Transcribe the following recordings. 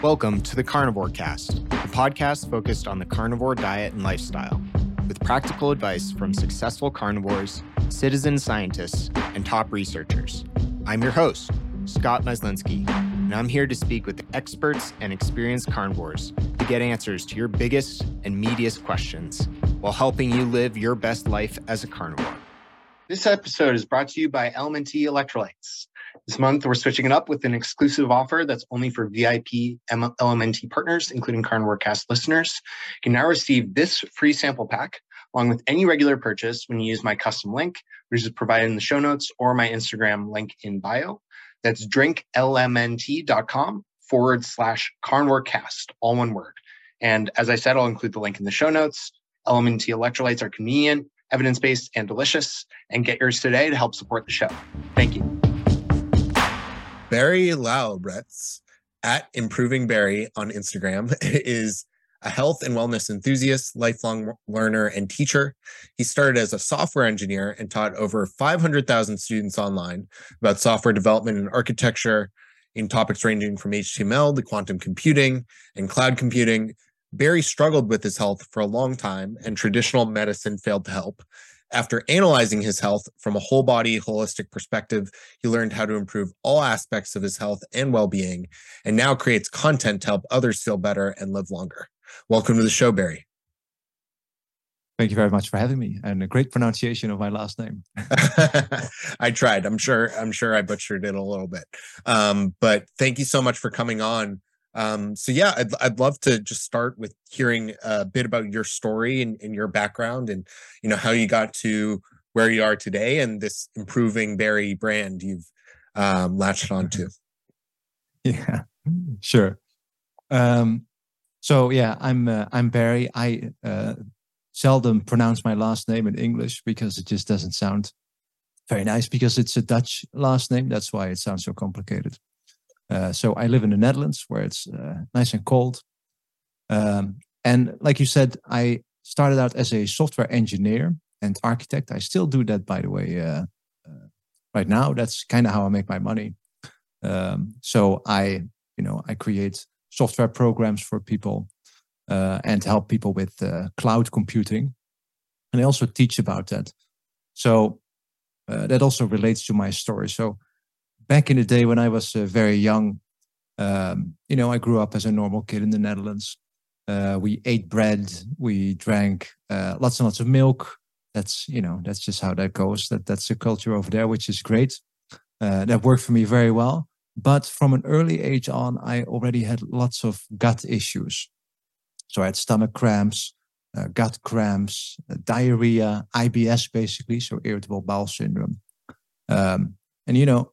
Welcome to the Carnivore Cast, a podcast focused on the carnivore diet and lifestyle, with practical advice from successful carnivores, citizen scientists, and top researchers. I'm your host, Scott Myslinski, and I'm here to speak with experts and experienced carnivores to get answers to your biggest and meatiest questions while helping you live your best life as a carnivore. This episode is brought to you by LMNT Electrolytes. This month, we're switching it up with an exclusive offer that's only for VIP LMNT partners, including Carnivore Cast listeners. You can now receive this free sample pack along with any regular purchase when you use my custom link, which is provided in the show notes or my Instagram link in bio. That's drinklmnt.com forward slash carnivorecast, all one word. And as I said, I'll include the link in the show notes. LMNT electrolytes are convenient, evidence based, and delicious. And get yours today to help support the show. Thank you. Barry Luijbregts at Improving Barry on Instagram is a health and wellness enthusiast, lifelong learner, and teacher. He started as a software engineer and taught over 500,000 students online about software development and architecture in topics ranging from HTML to quantum computing and cloud computing. Barry struggled with his health for a long time, and traditional medicine failed to help. After analyzing his health from a whole body, holistic perspective, he learned how to improve all aspects of his health and well being, and now creates content to help others feel better and live longer. Welcome to the show, Barry. Thank you very much for having me, and a great pronunciation of my last name. I tried. I'm sure. I'm sure I butchered it a little bit, um, but thank you so much for coming on. Um, so yeah, I'd, I'd love to just start with hearing a bit about your story and, and, your background and, you know, how you got to where you are today and this improving Barry brand you've um, latched onto. Yeah, sure. Um, so yeah, I'm, uh, I'm Barry. I uh, seldom pronounce my last name in English because it just doesn't sound very nice because it's a Dutch last name. That's why it sounds so complicated. Uh, so I live in the Netherlands where it's uh, nice and cold. Um, and like you said, I started out as a software engineer and architect. I still do that, by the way, uh, uh right now. That's kind of how I make my money. Um, so I, you know, I create software programs for people uh, and help people with cloud computing. And I also teach about that. So that also relates to my story. So back in the day when I was uh, very young, um, you know, I grew up as a normal kid in the Netherlands. Uh, we ate bread, we drank uh, lots and lots of milk. That's you know, that's just how that goes. That that's the culture over there, which is great. Uh, that worked for me very well. But from an early age on, I already had lots of gut issues. So I had stomach cramps, uh, gut cramps, uh, diarrhea, IBS, basically, so irritable bowel syndrome. Um, and you know,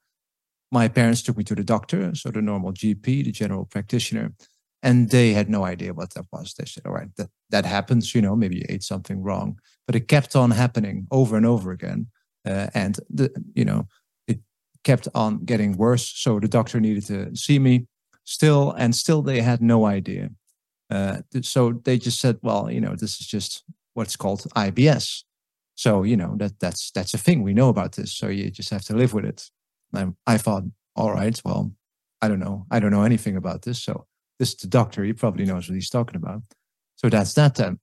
my parents took me to the doctor, so the normal GP, the general practitioner, and they had no idea what that was. They said, all right, that, that happens, you know, maybe you ate something wrong. But it kept on happening over and over again. Uh, and, the, you know, it kept on getting worse. So the doctor needed to see me still, and still they had no idea. Uh, so they just said, well, you know, this is just what's called IBS. So, you know, that that's that's a thing. We know about this. So you just have to live with it. I, I thought, all right, well, I don't know. I don't know anything about this. So this is the doctor. He probably knows what he's talking about. So that's that then.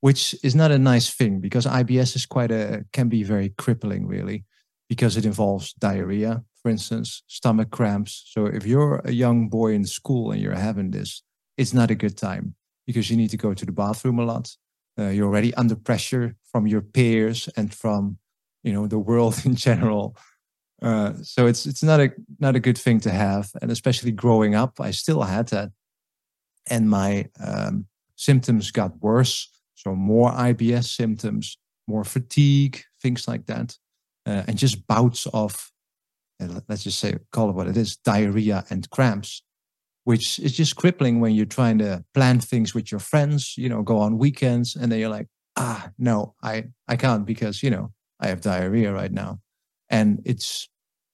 Which is not a nice thing because IBS is quite a, can be very crippling, really, because it involves diarrhea, for instance, stomach cramps. So if you're a young boy in school and you're having this, it's not a good time because you need to go to the bathroom a lot. Uh, you're already under pressure from your peers and from, you know, the world in general. Uh, so it's it's not a not a good thing to have, and especially growing up, I still had that, and my um, symptoms got worse. So more IBS symptoms, more fatigue, things like that, uh, and just bouts of, uh, let's just say, call it what it is, diarrhea and cramps, which is just crippling when you're trying to plan things with your friends. You know, go on weekends, and then you're like, ah, no, I I can't because you know I have diarrhea right now, and it's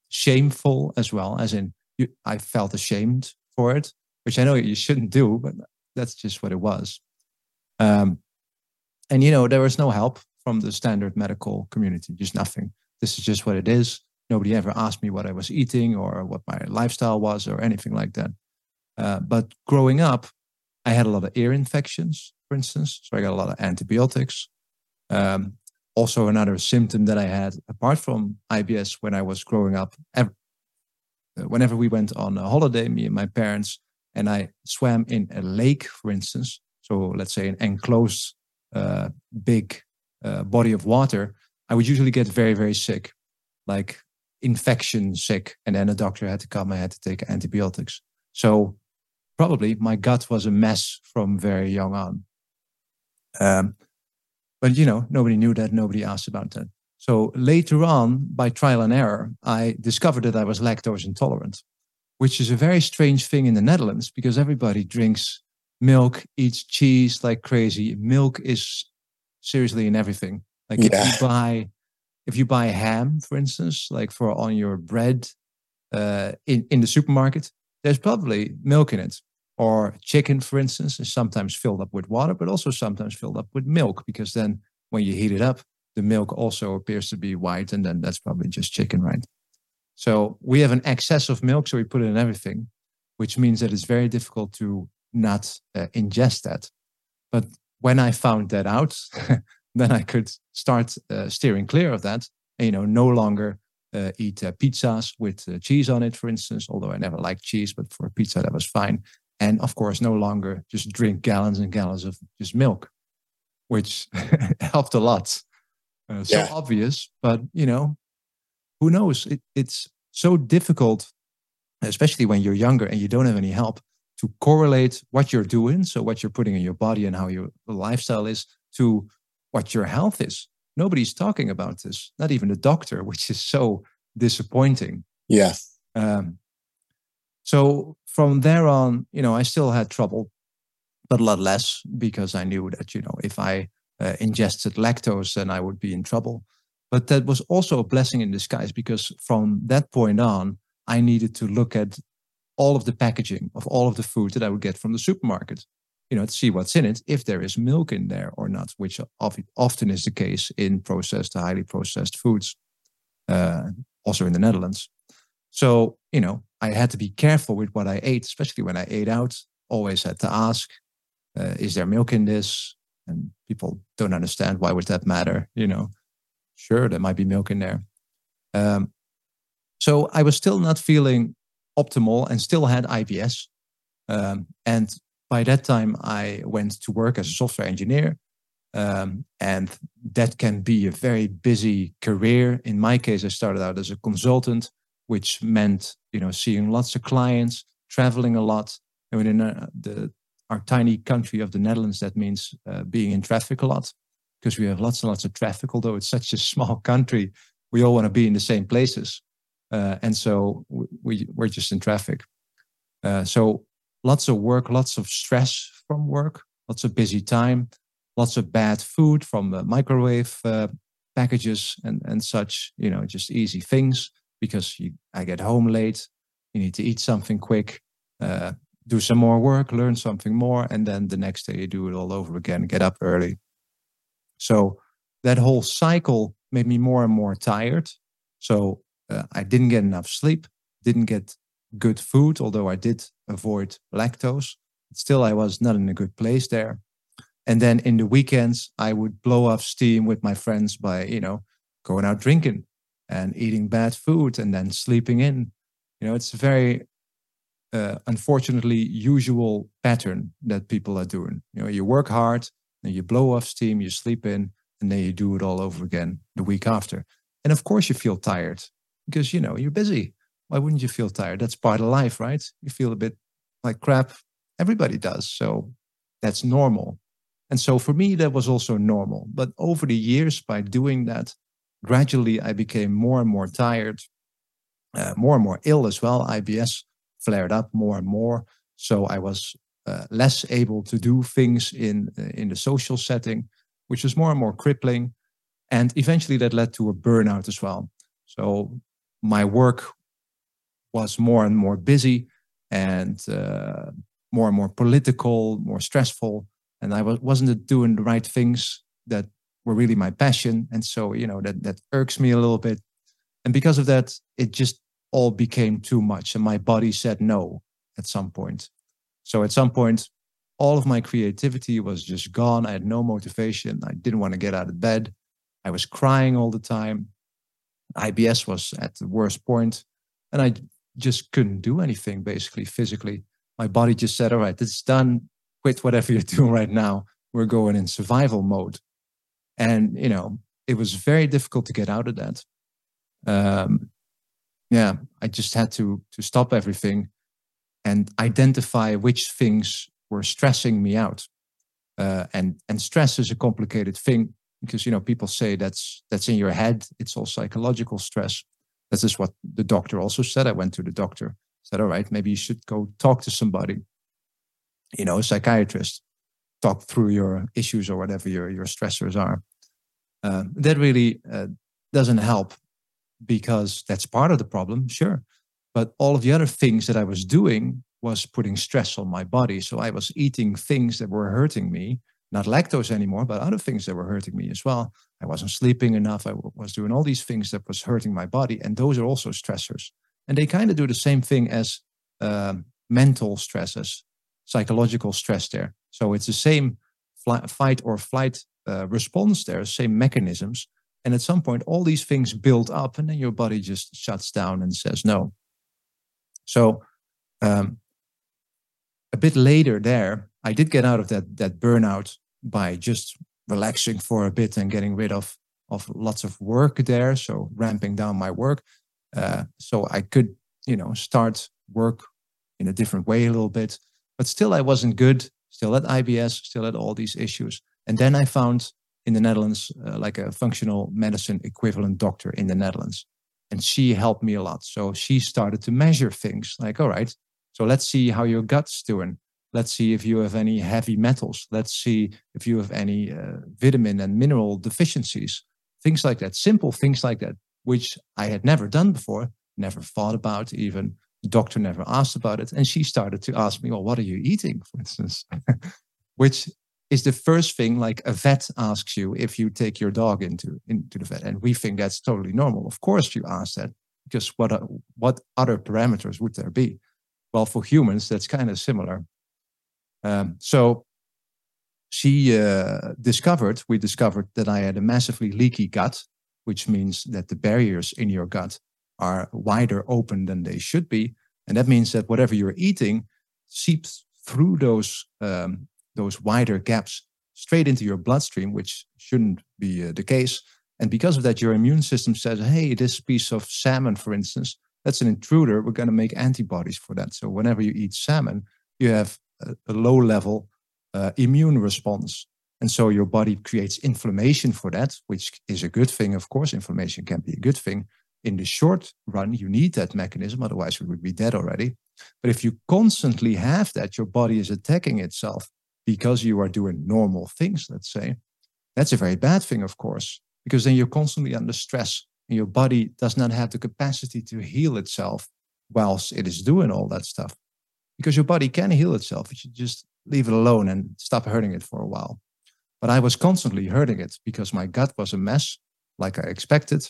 shameful as well, as in you, I felt ashamed for it, which I know you shouldn't do, but that's just what it was. Um, and you know, there was no help from the standard medical community, just nothing. This is just what it is. Nobody ever asked me what I was eating or what my lifestyle was or anything like that. Uh, but growing up, I had a lot of ear infections, for instance. So I got a lot of antibiotics. Um, also, another symptom that I had, apart from IBS, when I was growing up, ever, whenever we went on a holiday, me and my parents, and I swam in a lake, for instance, so let's say an enclosed uh, big uh, body of water, I would usually get very, very sick, like infection sick. And then a doctor had to come, I had to take antibiotics. So probably my gut was a mess from very young on. Um, but you know, nobody knew that, nobody asked about that. So later on, by trial and error, I discovered that I was lactose intolerant, which is a very strange thing in the Netherlands because everybody drinks milk, eats cheese like crazy. Milk is seriously in everything. Like yeah. if you buy if you buy ham, for instance, like for on your bread uh, in in the supermarket, there's probably milk in it. Or chicken, for instance, is sometimes filled up with water, but also sometimes filled up with milk because then when you heat it up, the milk also appears to be white, and then that's probably just chicken, right? So we have an excess of milk, so we put it in everything, which means that it's very difficult to not uh, ingest that. But when I found that out, then I could start uh, steering clear of that. And, you know, no longer uh, eat uh, pizzas with uh, cheese on it, for instance. Although I never liked cheese, but for a pizza that was fine. And of course, no longer just drink gallons and gallons of just milk, which helped a lot. Uh, so yeah. obvious, but you know, who knows? It, it's so difficult, especially when you're younger and you don't have any help, to correlate what you're doing, so what you're putting in your body and how your lifestyle is, to what your health is. Nobody's talking about this, not even the doctor, which is so disappointing. Yeah. Um, so from there on, you know, I still had trouble, but a lot less because I knew that, you know, if I uh, ingested lactose, then I would be in trouble. But that was also a blessing in disguise because from that point on, I needed to look at all of the packaging of all of the food that I would get from the supermarket, you know, to see what's in it, if there is milk in there or not, which often is the case in processed, highly processed foods, uh, also in the Netherlands. So, you know, I had to be careful with what I ate, especially when I ate out. Always had to ask, uh, is there milk in this? And people don't understand why would that matter? You know, sure, there might be milk in there. Um, so I was still not feeling optimal and still had IBS. Um, and by that time, I went to work as a software engineer. Um, and that can be a very busy career. In my case, I started out as a consultant, which meant you know seeing lots of clients, traveling a lot. And in uh, the our tiny country of the Netherlands, that means uh, being in traffic a lot because we have lots and lots of traffic. Although it's such a small country, we all want to be in the same places. Uh, and so we, we're just in traffic. Uh, so lots of work, lots of stress from work, lots of busy time, lots of bad food from the microwave uh, packages and, and such, you know, just easy things because you, I get home late, you need to eat something quick, uh, do some more work, learn something more, and then the next day you do it all over again, get up early. So that whole cycle made me more and more tired. So uh, I didn't get enough sleep, didn't get good food, although I did avoid lactose. Still, I was not in a good place there. And then in the weekends, I would blow off steam with my friends by, you know, going out drinking and eating bad food and then sleeping in. You know, it's a very uh, unfortunately usual pattern that people are doing. You know, you work hard, and you blow off steam, you sleep in, and then you do it all over again the week after. And of course, you feel tired because you know you're busy. Why wouldn't you feel tired? That's part of life, right? You feel a bit like crap. Everybody does. So that's normal. And so for me, that was also normal. But over the years, by doing that, gradually I became more and more tired, uh, more and more ill as well. IBS flared up more and more. So I was uh, less able to do things in uh, in the social setting, which was more and more crippling. And eventually that led to a burnout as well. So my work was more and more busy and uh, more and more political, more stressful. And I was, wasn't doing the right things that were really my passion. And so, you know, that, that irks me a little bit. And because of that, it just all became too much. And my body said no at some point. So at some point, all of my creativity was just gone. I had no motivation. I didn't want to get out of bed. I was crying all the time. IBS was at the worst point, and I just couldn't do anything basically physically. My body just said, All right, it's done. Quit whatever you're doing right now. We're going in survival mode. And, you know, it was very difficult to get out of that. Um, yeah, I just had to to stop everything and identify which things were stressing me out. Uh, and and stress is a complicated thing because you know people say that's that's in your head. It's all psychological stress. This is what the doctor also said. I went to the doctor, said, "All right, maybe you should go talk to somebody, you know, a psychiatrist, talk through your issues or whatever your your stressors are." Uh, that really uh, doesn't help because that's part of the problem, sure. But all of the other things that I was doing was putting stress on my body. So I was eating things that were hurting me, not lactose anymore, but other things that were hurting me as well. I wasn't sleeping enough. I was doing all these things that was hurting my body. And those are also stressors. And they kind of do the same thing as um, mental stresses, psychological stress there. So it's the same fly, fight or flight uh, response there, same mechanisms. And at some point, all these things build up, and then your body just shuts down and says no. So, um, a bit later there, I did get out of that that burnout by just relaxing for a bit and getting rid of of lots of work there. So ramping down my work, uh, so I could you know start work in a different way a little bit. But still, I wasn't good. Still had IBS. Still had all these issues. And then I found in the Netherlands, uh, like a functional medicine equivalent doctor in the Netherlands. And she helped me a lot. So she started to measure things like, all right, so let's see how your gut's doing. Let's see if you have any heavy metals. Let's see if you have any uh, vitamin and mineral deficiencies. Things like that, simple things like that, which I had never done before, never thought about even. The doctor never asked about it. And she started to ask me, well, what are you eating, for instance? which is the first thing like a vet asks you if you take your dog into into the vet and we think that's totally normal. Of course you ask that because what what other parameters would there be? Well for humans that's kind of similar. Um, so she uh, discovered we discovered that i had a massively leaky gut which means that the barriers in your gut are wider open than they should be and that means that whatever you're eating seeps through those um, those wider gaps straight into your bloodstream, which shouldn't be uh, the case. And because of that, your immune system says, hey, this piece of salmon, for instance, that's an intruder. We're going to make antibodies for that. So whenever you eat salmon, you have a, a low level uh, immune response. And so your body creates inflammation for that, which is a good thing. Of course, inflammation can be a good thing. In the short run, you need that mechanism, otherwise, we would be dead already. But if you constantly have that, your body is attacking itself because you are doing normal things, let's say, that's a very bad thing, of course, because then you're constantly under stress and your body does not have the capacity to heal itself whilst it is doing all that stuff. Because your body can heal itself. if You just leave it alone and stop hurting it for a while. But I was constantly hurting it because my gut was a mess, like I expected.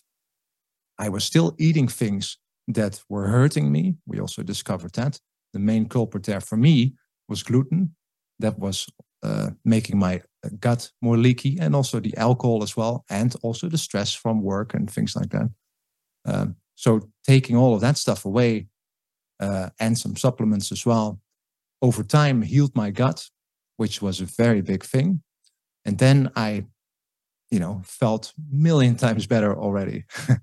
I was still eating things that were hurting me. We also discovered that. The main culprit there for me was gluten that was uh, making my gut more leaky and also the alcohol as well and also the stress from work and things like that. Um, so taking all of that stuff away uh, and some supplements as well over time healed my gut which was a very big thing. And then i you know felt million times better already.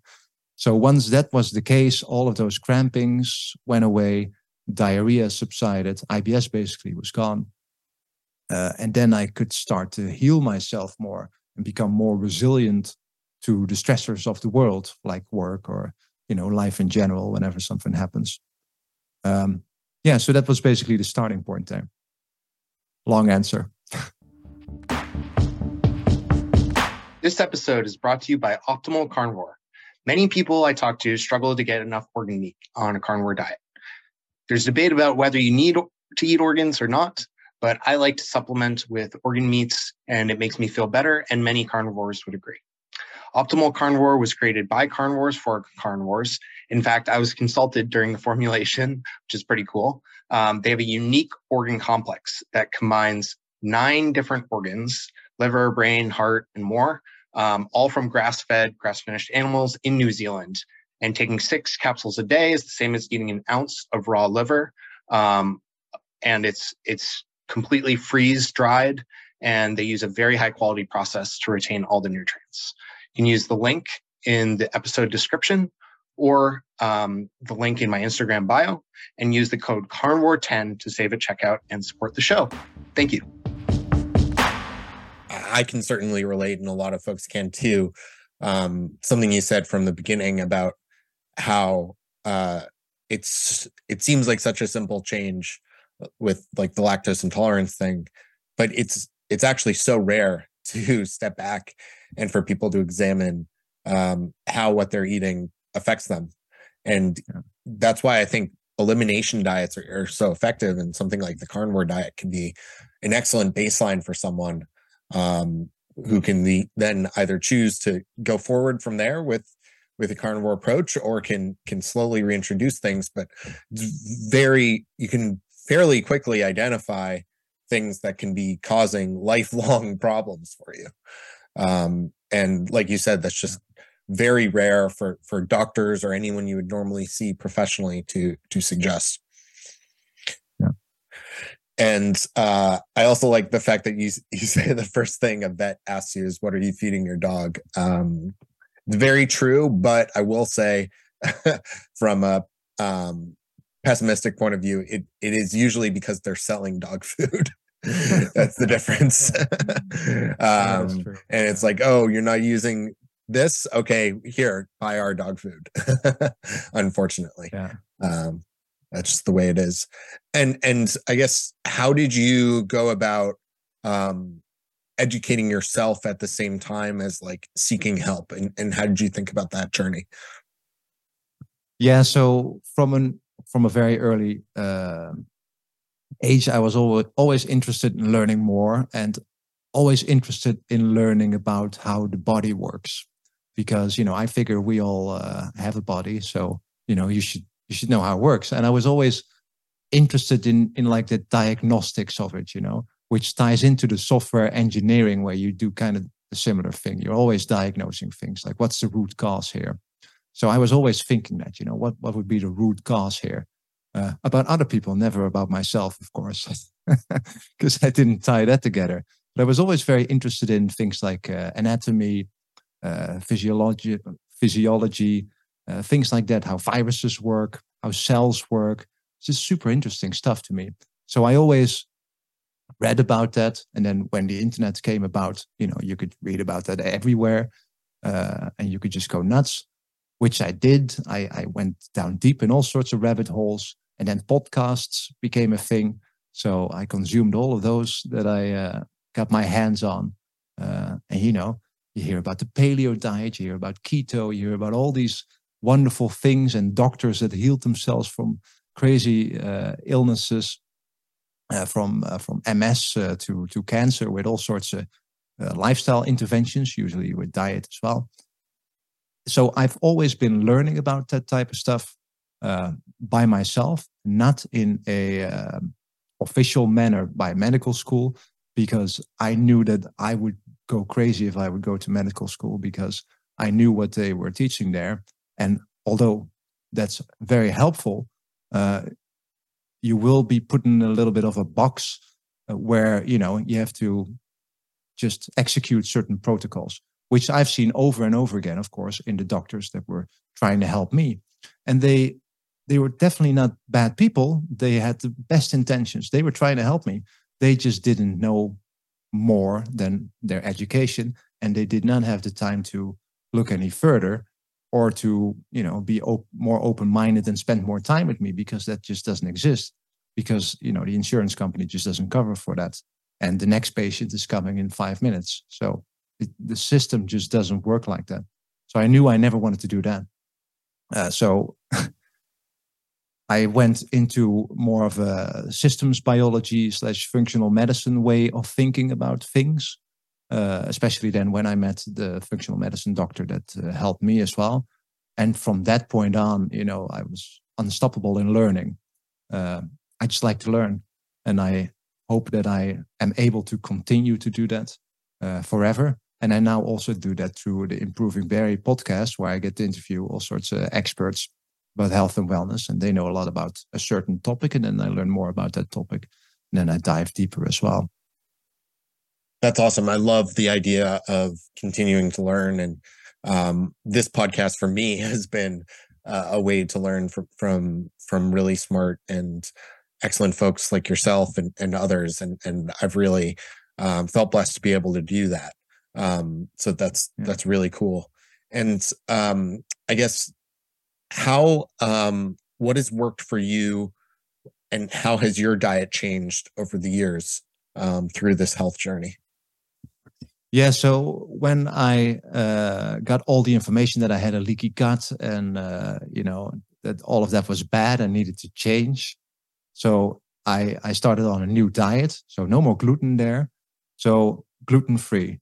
So once that was the case all of those crampings went away diarrhea subsided ibs basically was gone uh, and then I could start to heal myself more and become more resilient to the stressors of the world, like work or you know life in general. Whenever something happens, um, yeah. So that was basically the starting point there. Long answer. this episode is brought to you by Optimal Carnivore. Many people I talk to struggle to get enough organ meat on a carnivore diet. There's debate about whether you need to eat organs or not, but I like to supplement with organ meats and it makes me feel better, and many carnivores would agree. Optimal Carnivore was created by carnivores for carnivores. In fact, I was consulted during the formulation, which is pretty cool. Um, they have a unique organ complex that combines nine different organs liver, brain, heart, and more, um, all from grass fed, grass finished animals in New Zealand. And taking six capsules a day is the same as eating an ounce of raw liver. Um, and it's it's completely freeze dried and they use a very high quality process to retain all the nutrients. You can use the link in the episode description or um, the link in my Instagram bio and use the code carnivore10 to save at checkout and support the show. Thank you. I can certainly relate, and a lot of folks can too. Um, something you said from the beginning about how uh, it's it seems like such a simple change with like the lactose intolerance thing, but it's it's actually so rare to step back and for people to examine um, how what they're eating affects them. And yeah. that's why I think elimination diets are, are, so effective. And something like the carnivore diet can be an excellent baseline for someone um, who can the, then either choose to go forward from there with with a carnivore approach or can can slowly reintroduce things but very you can fairly quickly identify things that can be causing lifelong problems for you. Um, and like you said, that's just very rare for for doctors or anyone you would normally see professionally to to suggest. Yeah. And uh, I also like the fact that you you say the first thing a vet asks you is, "What are you feeding your dog?" Um, very true, but I will say, from a um, pessimistic point of view, it it is usually because they're selling dog food. That's the difference. um, and it's like, oh, you're not using this. Okay, here, buy our dog food. Unfortunately, yeah. um, that's just the way it is. And and I guess how did you go about um, educating yourself at the same time as like seeking help? And and how did you think about that journey? Yeah, so from an from a very early uh, age, I was always always interested in learning more and always interested in learning about how the body works, because you know I figure we all uh, have a body, so you know you should you should know how it works. And I was always interested in in like the diagnostics of it, you know, which ties into the software engineering where you do kind of a similar thing. You're always diagnosing things like what's the root cause here so I was always thinking that, you know, what, what would be the root cause here? Uh, about other people, never about myself, of course, because I didn't tie that together. But I was always very interested in things like uh, anatomy, uh, physiology, physiology, uh, things like that, how viruses work, how cells work. It's just super interesting stuff to me. So I always read about that. And then when the internet came about, you know, you could read about that everywhere uh, and you could just go nuts which I did. I, I went down deep in all sorts of rabbit holes, and then podcasts became a thing. So I consumed all of those that I uh, got my hands on. Uh, and you know, you hear about the paleo diet, you hear about keto, you hear about all these wonderful things and doctors that healed themselves from crazy uh, illnesses, uh, from uh, from MS uh, to to cancer, with all sorts of lifestyle interventions, usually with diet as well so I've always been learning about that type of stuff uh, by myself, not in a uh, official manner by medical school, because I knew that I would go crazy if I would go to medical school because I knew what they were teaching there. And although that's very helpful, uh, you will be put in a little bit of a box uh, where you know you have to just execute certain protocols which I've seen over and over again, of course, in the doctors that were trying to help me. And they they were definitely not bad people. They had the best intentions. They were trying to help me. They just didn't know more than their education, and they did not have the time to look any further or to you know be op- more open-minded and spend more time with me because that just doesn't exist because you know the insurance company just doesn't cover for that and the next patient is coming in five minutes so the system just doesn't work like that. So I knew I never wanted to do that. Uh, so I went into more of a systems biology slash functional medicine way of thinking about things. Uh, especially then when I met the functional medicine doctor that uh, helped me as well. And from that point on, you know, I was unstoppable in learning. Uh, I just like to learn, and I hope that I am able to continue to do that uh, forever. And I now also do that through the Improving Barry podcast, where I get to interview all sorts of experts about health and wellness, and they know a lot about a certain topic, and then I learn more about that topic, and then I dive deeper as well. That's awesome. I love the idea of continuing to learn, and um, this podcast for me has been uh, a way to learn from from from really smart and excellent folks like yourself and, and others, and and I've really um, felt blessed to be able to do that. Um, so that's yeah. that's really cool. And um, I guess how um, what has worked for you, and how has your diet changed over the years um, through this health journey? Yeah, so when I uh, got all the information that I had a leaky gut and uh, you know that all of that was bad and needed to change, so I I started on a new diet. So no more gluten there, so gluten free,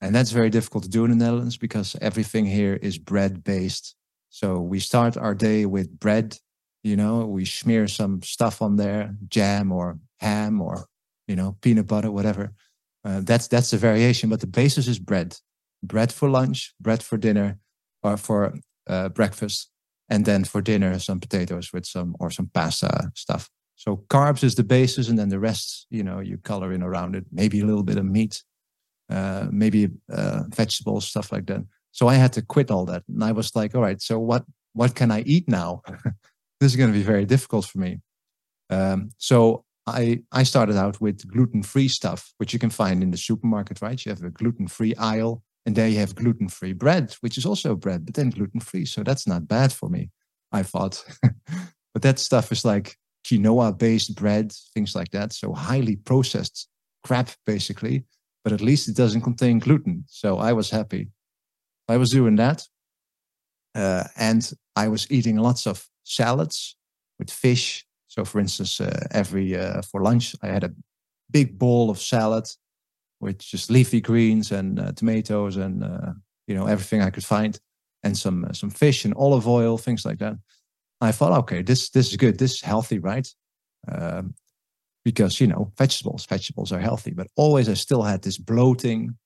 and that's very difficult to do in the Netherlands because everything here is bread based. So we start our day with bread. You know, we smear some stuff on there, jam or ham or you know peanut butter, whatever uh, that's that's a variation, but the basis is bread. Bread for lunch, bread for dinner, or for uh, breakfast, and then for dinner some potatoes with some or some pasta stuff. So carbs is the basis, and then the rest, you know, you color in around it. Maybe a little bit of meat, uh, maybe uh, vegetables, stuff like that. So I had to quit all that, and I was like, all right, so what what can I eat now? this is going to be very difficult for me. Um, so I, I started out with gluten free stuff, which you can find in the supermarket, right? You have a gluten free aisle, and there you have gluten free bread, which is also bread, but then gluten free. So that's not bad for me, I thought. but that stuff is like quinoa based bread, things like that. So highly processed crap, basically. But at least it doesn't contain gluten. So I was happy. I was doing that. Uh, and I was eating lots of salads with fish so, for instance, uh, every uh, for lunch, I had a big bowl of salad with just leafy greens and uh, tomatoes and you know everything I could find, and some some fish and olive oil, things like that. I thought, okay, this this is good. This is healthy, right? Um, because you know vegetables, vegetables are healthy. But always, I still had this bloating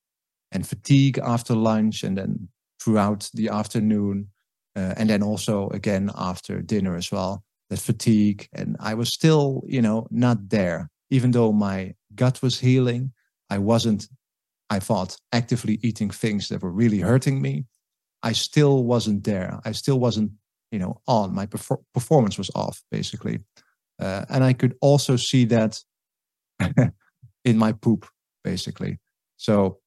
and fatigue after lunch, and then throughout the afternoon, uh, and then also again after dinner as well that fatigue. And I was still, you know, not there. Even though my gut was healing, I wasn't, I thought, actively eating things that were really hurting me. I still wasn't there. I still wasn't, you know, on. My perfor- performance was off, basically. Uh, and I could also see that in my poop, basically. So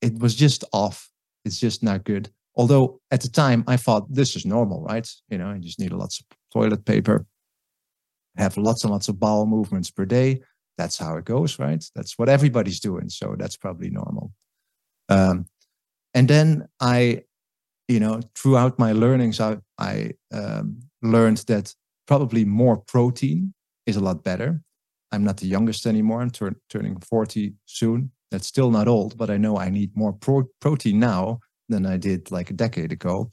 it was just off. It's just not good. Although at the time I thought this is normal, right? You know, you just need lots of toilet paper, have lots and lots of bowel movements per day. That's how it goes, right? That's what everybody's doing. So that's probably normal. Um, and then I, you know, throughout my learnings, I, I um, learned that probably more protein is a lot better. I'm not the youngest anymore. I'm tur- turning 40 soon. That's still not old, but I know I need more pro- protein now than I did like a decade ago.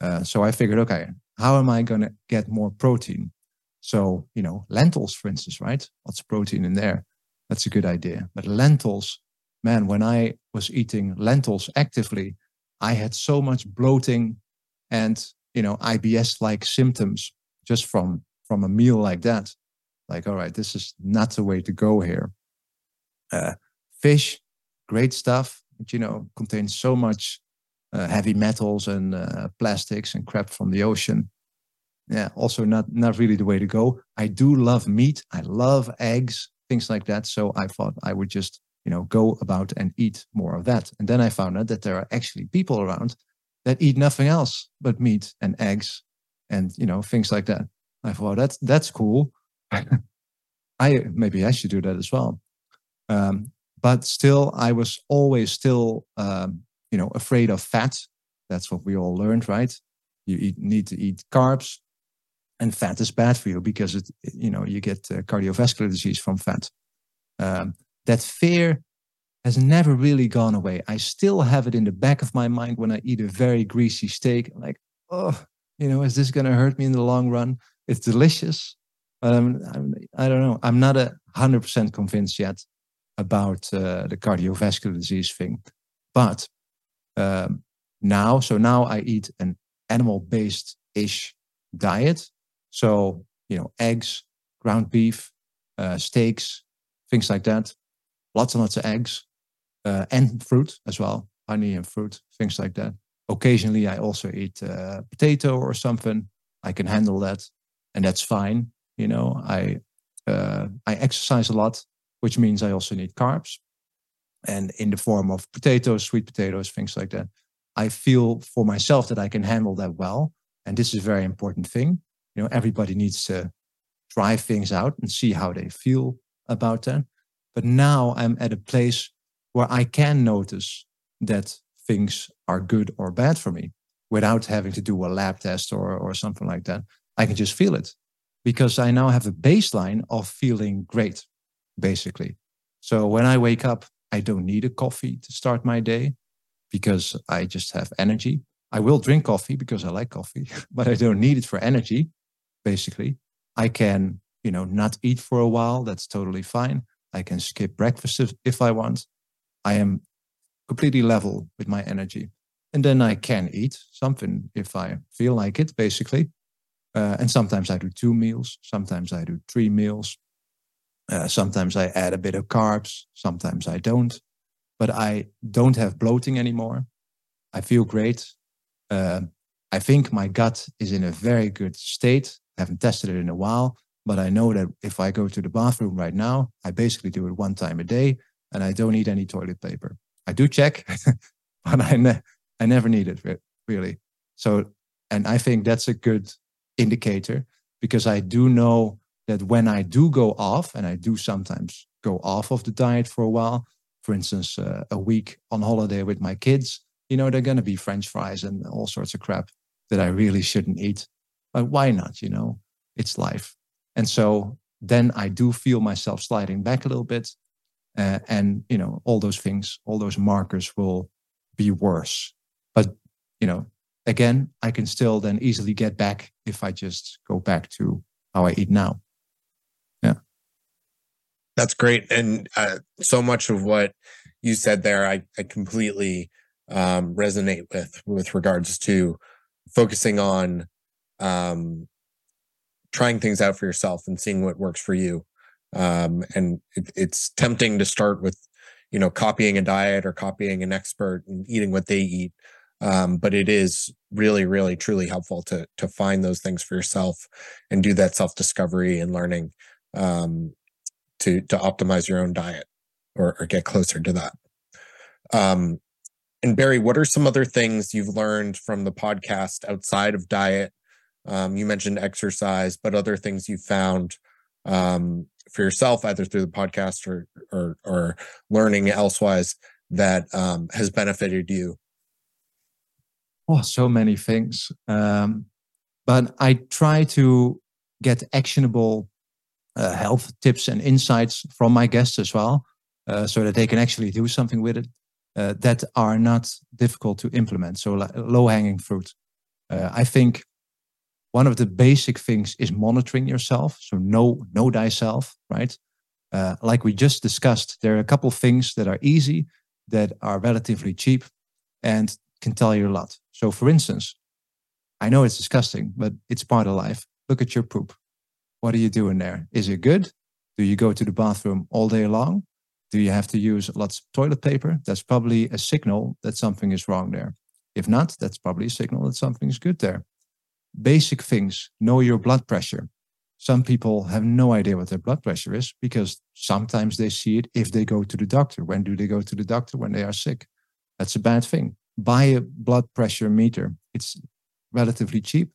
Uh, so I figured, okay, how am I going to get more protein? So, you know, lentils, for instance, right? Lots of protein in there. That's a good idea. But lentils, man, when I was eating lentils actively, I had so much bloating and, you know, IBS like symptoms just from from a meal like that. Like, all right, this is not the way to go here. Uh, fish, great stuff, but you know, contains so much uh, heavy metals and uh, plastics and crap from the ocean. Yeah, also not not really the way to go. I do love meat. I love eggs, things like that. So I thought I would just you know go about and eat more of that. And then I found out that there are actually people around that eat nothing else but meat and eggs and you know things like that. I thought that's that's cool. I maybe I should do that as well. Um, but still, I was always still um, you know afraid of fat. That's what we all learned right? You eat, need to eat carbs and fat is bad for you because it you know you get uh, cardiovascular disease from fat. Um, that fear has never really gone away. I still have it in the back of my mind when i eat a very greasy steak like oh you know is this going to hurt me in the long run? It's delicious But I'm, I'm I don't know. I'm not a hundred percent convinced yet about uh, the cardiovascular disease thing. But um, now, so now I eat an animal-based ish diet. So you know, eggs, ground beef, uh, steaks, things like that. Lots and lots of eggs, uh, and fruit as well, honey and fruit, things like that. Occasionally, I also eat uh, potato or something. I can handle that, and that's fine. You know, I uh, I exercise a lot, which means I also need carbs, and in the form of potatoes, sweet potatoes, things like that. I feel for myself that I can handle that well, and this is a very important thing. You know, everybody needs to try things out and see how they feel about that. But now I'm at a place where I can notice that things are good or bad for me without having to do a lab test or, or something like that. I can just feel it because I now have a baseline of feeling great, basically. So when I wake up, I don't need a coffee to start my day because I just have energy. I will drink coffee because I like coffee, but I don't need it for energy, basically. I can, you know, not eat for a while. That's totally fine. I can skip breakfast if, I want. I am completely level with my energy. And then I can eat something if I feel like it, basically. Uh, and sometimes I do two meals, sometimes I do three meals. Uh, sometimes I add a bit of carbs, sometimes I don't. But I don't have bloating anymore. I feel great. Uh, I think my gut is in a very good state. I haven't tested it in a while, but I know that if I go to the bathroom right now, I basically do it one time a day and I don't need any toilet paper. I do check, but I, ne- I never need it really. So, and I think that's a good indicator because I do know that when I do go off, and I do sometimes go off of the diet for a while, for instance, uh, a week on holiday with my kids, you know, they're going to be French fries and all sorts of crap that I really shouldn't eat. But why not? You know, it's life. And so then I do feel myself sliding back a little bit. Uh, and, you know, all those things, all those markers will be worse. But, you know, again, I can still then easily get back if I just go back to how I eat now. Yeah. That's great. And uh, so much of what you said there, I, I completely um, resonate with, with regards to focusing on um, trying things out for yourself and seeing what works for you. Um, and it, it's tempting to start with, you know, copying a diet or copying an expert and eating what they eat. Um, but it is really, really, truly helpful to to find those things for yourself and do that self discovery and learning um, to to optimize your own diet or, or get closer to that. Um, and Barry, what are some other things you've learned from the podcast outside of diet? Um, you mentioned exercise, but other things you found um, for yourself, either through the podcast or or, or learning elsewise, that um, has benefited you Oh, so many things. Um, but I try to get actionable uh, health tips and insights from my guests as well, uh, so that they can actually do something with it uh, that are not difficult to implement. So low hanging fruit. Uh, I think one of the basic things is monitoring yourself. So know know thyself, right? Uh, like we just discussed, there are a couple things that are easy, that are relatively cheap, and can tell you a lot. So, for instance, I know it's disgusting, but it's part of life. Look at your poop. What are you doing there? Is it good? Do you go to the bathroom all day long? Do you have to use lots of toilet paper? That's probably a signal that something is wrong there. If not, that's probably a signal that something is good there. Basic things know your blood pressure. Some people have no idea what their blood pressure is because sometimes they see it if they go to the doctor. When do they go to the doctor? When they are sick. That's a bad thing buy a blood pressure meter. It's relatively cheap.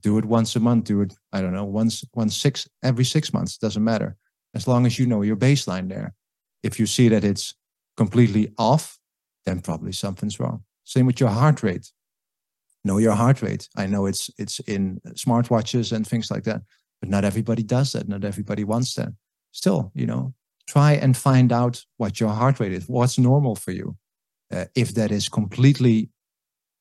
Do it once a month. Do it, I don't know, once, once six, every six months. Doesn't matter. As long as you know your baseline there. If you see that it's completely off, then probably something's wrong. Same with your heart rate. Know your heart rate. I know it's it's in smartwatches and things like that, but not everybody does that. Not everybody wants that. Still, you know, try and find out what your heart rate is. What's normal for you? Uh, if that is completely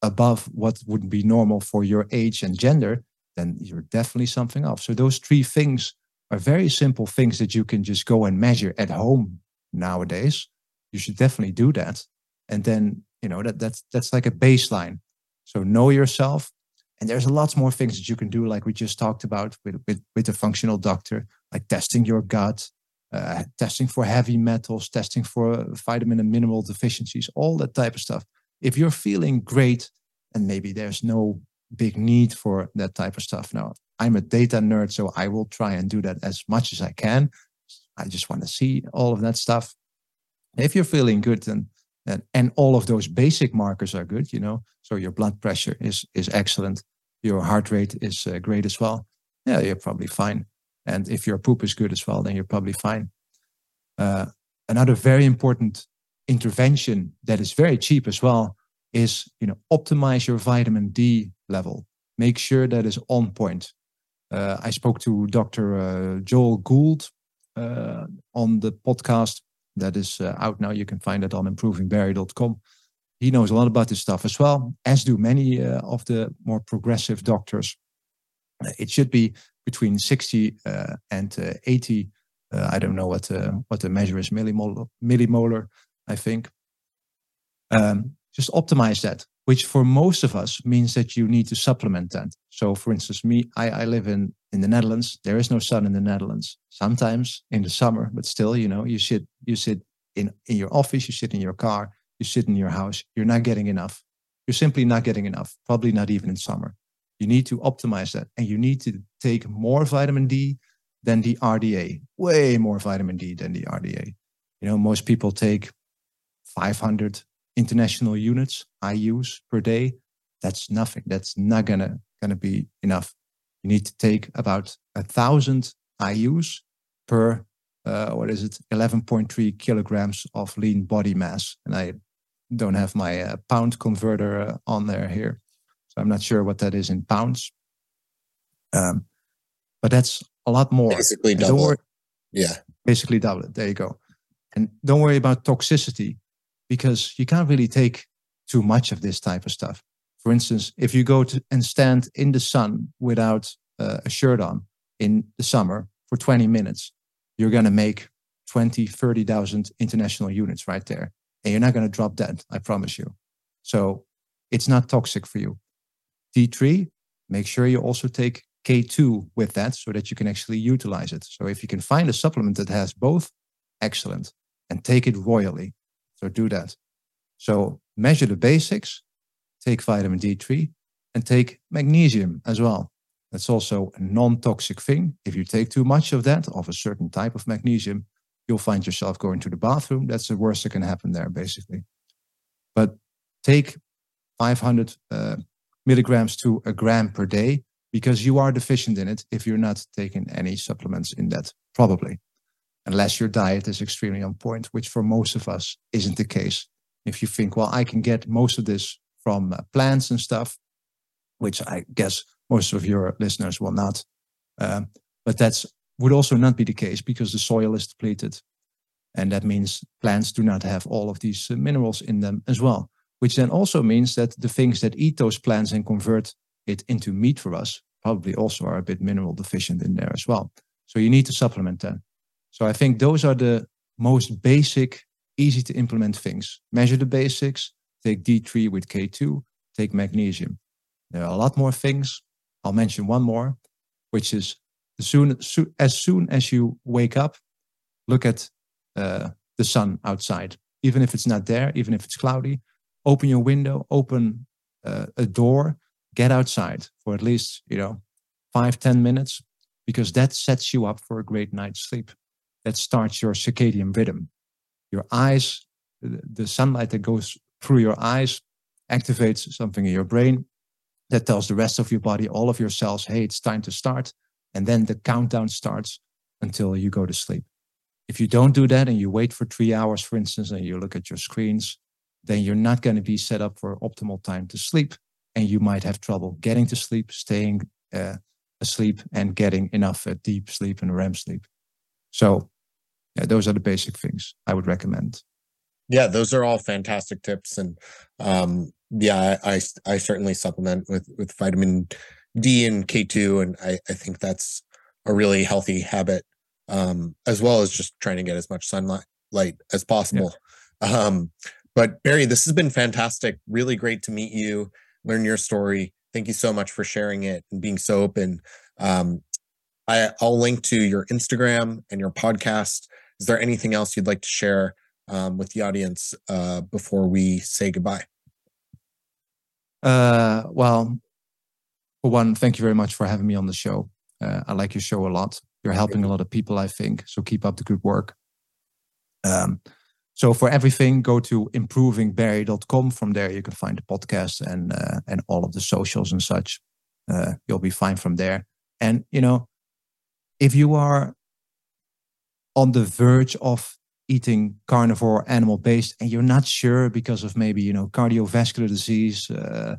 above what would be normal for your age and gender, then you're definitely something off. So those three things are very simple things that you can just go and measure at home nowadays. You should definitely do that. And then, you know, that that's that's like a baseline. So know yourself. And there's a lot more things that you can do, like we just talked about with with, with a functional doctor, like testing your gut, uh, testing for heavy metals, testing for vitamin and mineral deficiencies, all that type of stuff. If you're feeling great, and maybe there's no big need for that type of stuff. Now, I'm a data nerd, so I will try and do that as much as I can. I just want to see all of that stuff. If you're feeling good and and, and all of those basic markers are good, you know, so your blood pressure is is excellent, your heart rate is uh, great as well. Yeah, you're probably fine. And if your poop is good as well, then you're probably fine. Uh, another very important intervention that is very cheap as well is you know optimize your vitamin D level. Make sure that is on point. Uh, I spoke to Dr. Uh, Joel Gould uh, on the podcast that is uh, out now. You can find it on improvingbarry.com. He knows a lot about this stuff as well, as do many uh, of the more progressive doctors. It should be between 60 uh, and 80. I don't know what what the measure is, millimolar, millimolar I think. Um, just optimize that, which for most of us means that you need to supplement that. So, for instance, me, I, I live in in the Netherlands. There is no sun in the Netherlands. Sometimes in the summer, but still, you know, you sit you sit in in your office, you sit in your car, you sit in your house. You're not getting enough. You're simply not getting enough. Probably not even in summer. You need to optimize that, and you need to take more vitamin D than the RDA. Way more vitamin D than the RDA. You know, most people take 500 international units IUs per day, that's nothing. That's not gonna gonna be enough. You need to take about a thousand IUs per uh, what is it, 11.3 kilograms of lean body mass. And I don't have my uh, pound converter uh, on there here, I'm not sure what that is in pounds. Um, but that's a lot more. Basically double. Worry, yeah. Basically double it. There you go. And don't worry about toxicity because you can't really take too much of this type of stuff. For instance, if you go to and stand in the sun without uh, a shirt on in the summer for 20 minutes, you're going to make 20, 30,000 international units right there. And you're not going to drop dead, I promise you. So it's not toxic for you. D3, make sure you also take K2 with that so that you can actually utilize it. So if you can find a supplement that has both, excellent. And take it royally. So do that. So measure the basics, take vitamin D3, and take magnesium as well. That's also a non toxic thing. If you take too much of that, of a certain type of magnesium, you'll find yourself going to the bathroom. That's the worst that can happen there, basically. But take 500 uh, milligrams to a gram per day because you are deficient in it if you're not taking any supplements in that, probably unless your diet is extremely on point, which for most of us isn't the case. If you think, well, I can get most of this from uh, plants and stuff, which I guess most of your listeners will not. Um, but that's would also not be the case because the soil is depleted. And that means plants do not have all of these uh, minerals in them as well, which then also means that the things that eat those plants and convert it into meat for us probably also are a bit mineral deficient in there as well. So you need to supplement that. So I think those are the most basic, easy to implement things. Measure the basics, take D3 with K2, take magnesium. There are a lot more things. I'll mention one more, which is as soon, as soon as you wake up, look at uh, the sun outside. Even if it's not there, even if it's cloudy, open your window, open uh, a door, get outside for at least, you know, five ten minutes, because that sets you up for a great night's sleep that starts your circadian rhythm. Your eyes, the sunlight that goes through your eyes activates something in your brain that tells the rest of your body, all of your cells, hey, it's time to start. And then the countdown starts until you go to sleep. If you don't do that and you wait for three hours, for instance, and you look at your screens, then you're not going to be set up for optimal time to sleep. And you might have trouble getting to sleep, staying uh, asleep, and getting enough uh, deep sleep and REM sleep. So yeah, those are the basic things I would recommend. Yeah, those are all fantastic tips, and um, yeah, I, I, I certainly supplement with with vitamin D and K two, and I I think that's a really healthy habit, um, as well as just trying to get as much sunlight light as possible. Yeah. Um, but Barry, this has been fantastic. Really great to meet you, learn your story. Thank you so much for sharing it and being so open. Um, I, will link to your Instagram and your podcast. Is there anything else you'd like to share um, with the audience uh, before we say goodbye? Uh, well, for one, thank you very much for having me on the show. Uh, I like your show a lot. You're helping a lot of people, I think. So keep up the good work. Um, so for everything, go to improvingbarry.com. From there, you can find the podcast and uh, and all of the socials and such. Uh, you'll be fine from there. And you know, if you are on the verge of eating carnivore animal based and you're not sure because of maybe you know cardiovascular disease uh,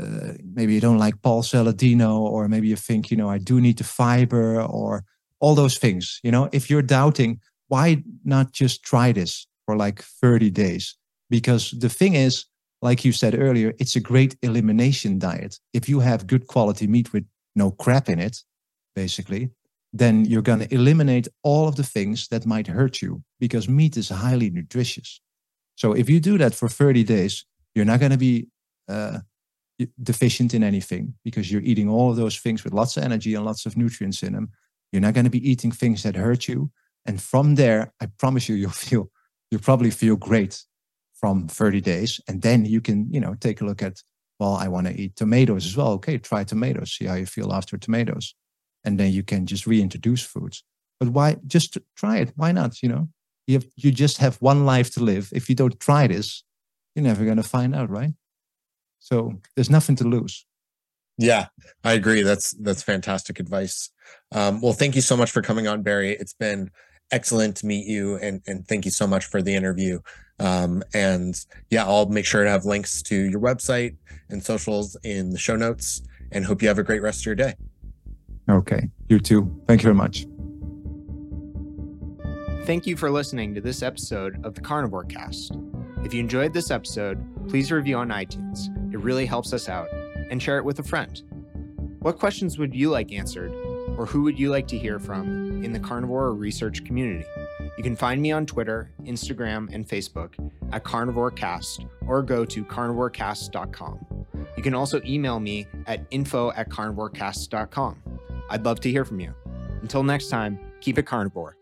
uh, maybe you don't like paul saladino or maybe you think you know i do need the fiber or all those things you know if you're doubting why not just try this for like 30 days because the thing is like you said earlier it's a great elimination diet if you have good quality meat with no crap in it basically then you're going to eliminate all of the things that might hurt you because meat is highly nutritious. So if you do that for 30 days, you're not going to be uh, deficient in anything because you're eating all of those things with lots of energy and lots of nutrients in them. You're not going to be eating things that hurt you. And from there, I promise you, you'll feel, you'll probably feel great from 30 days. And then you can, you know, take a look at, well, I want to eat tomatoes as well. Okay, try tomatoes, see how you feel after tomatoes and then you can just reintroduce foods. But why just try it? Why not? You know, you have, you just have one life to live. If you don't try this, you're never going to find out, right? So there's nothing to lose. Yeah, I agree. That's that's fantastic advice. Um, well, thank you so much for coming on, Barry. It's been excellent to meet you, and and thank you so much for the interview. Um, and yeah, I'll make sure to have links to your website and socials in the show notes. And hope you have a great rest of your day. Okay. You too. Thank you very much. Thank you for listening to this episode of the Carnivore Cast. If you enjoyed this episode, please review on iTunes. It really helps us out. And share it with a friend. What questions would you like answered, or who would you like to hear from in the carnivore research community? You can find me on Twitter, Instagram, and Facebook at CarnivoreCast or go to carnivorecast.com. You can also email me at info at carnivorecast.com. I'd love to hear from you. Until next time, keep it carnivore.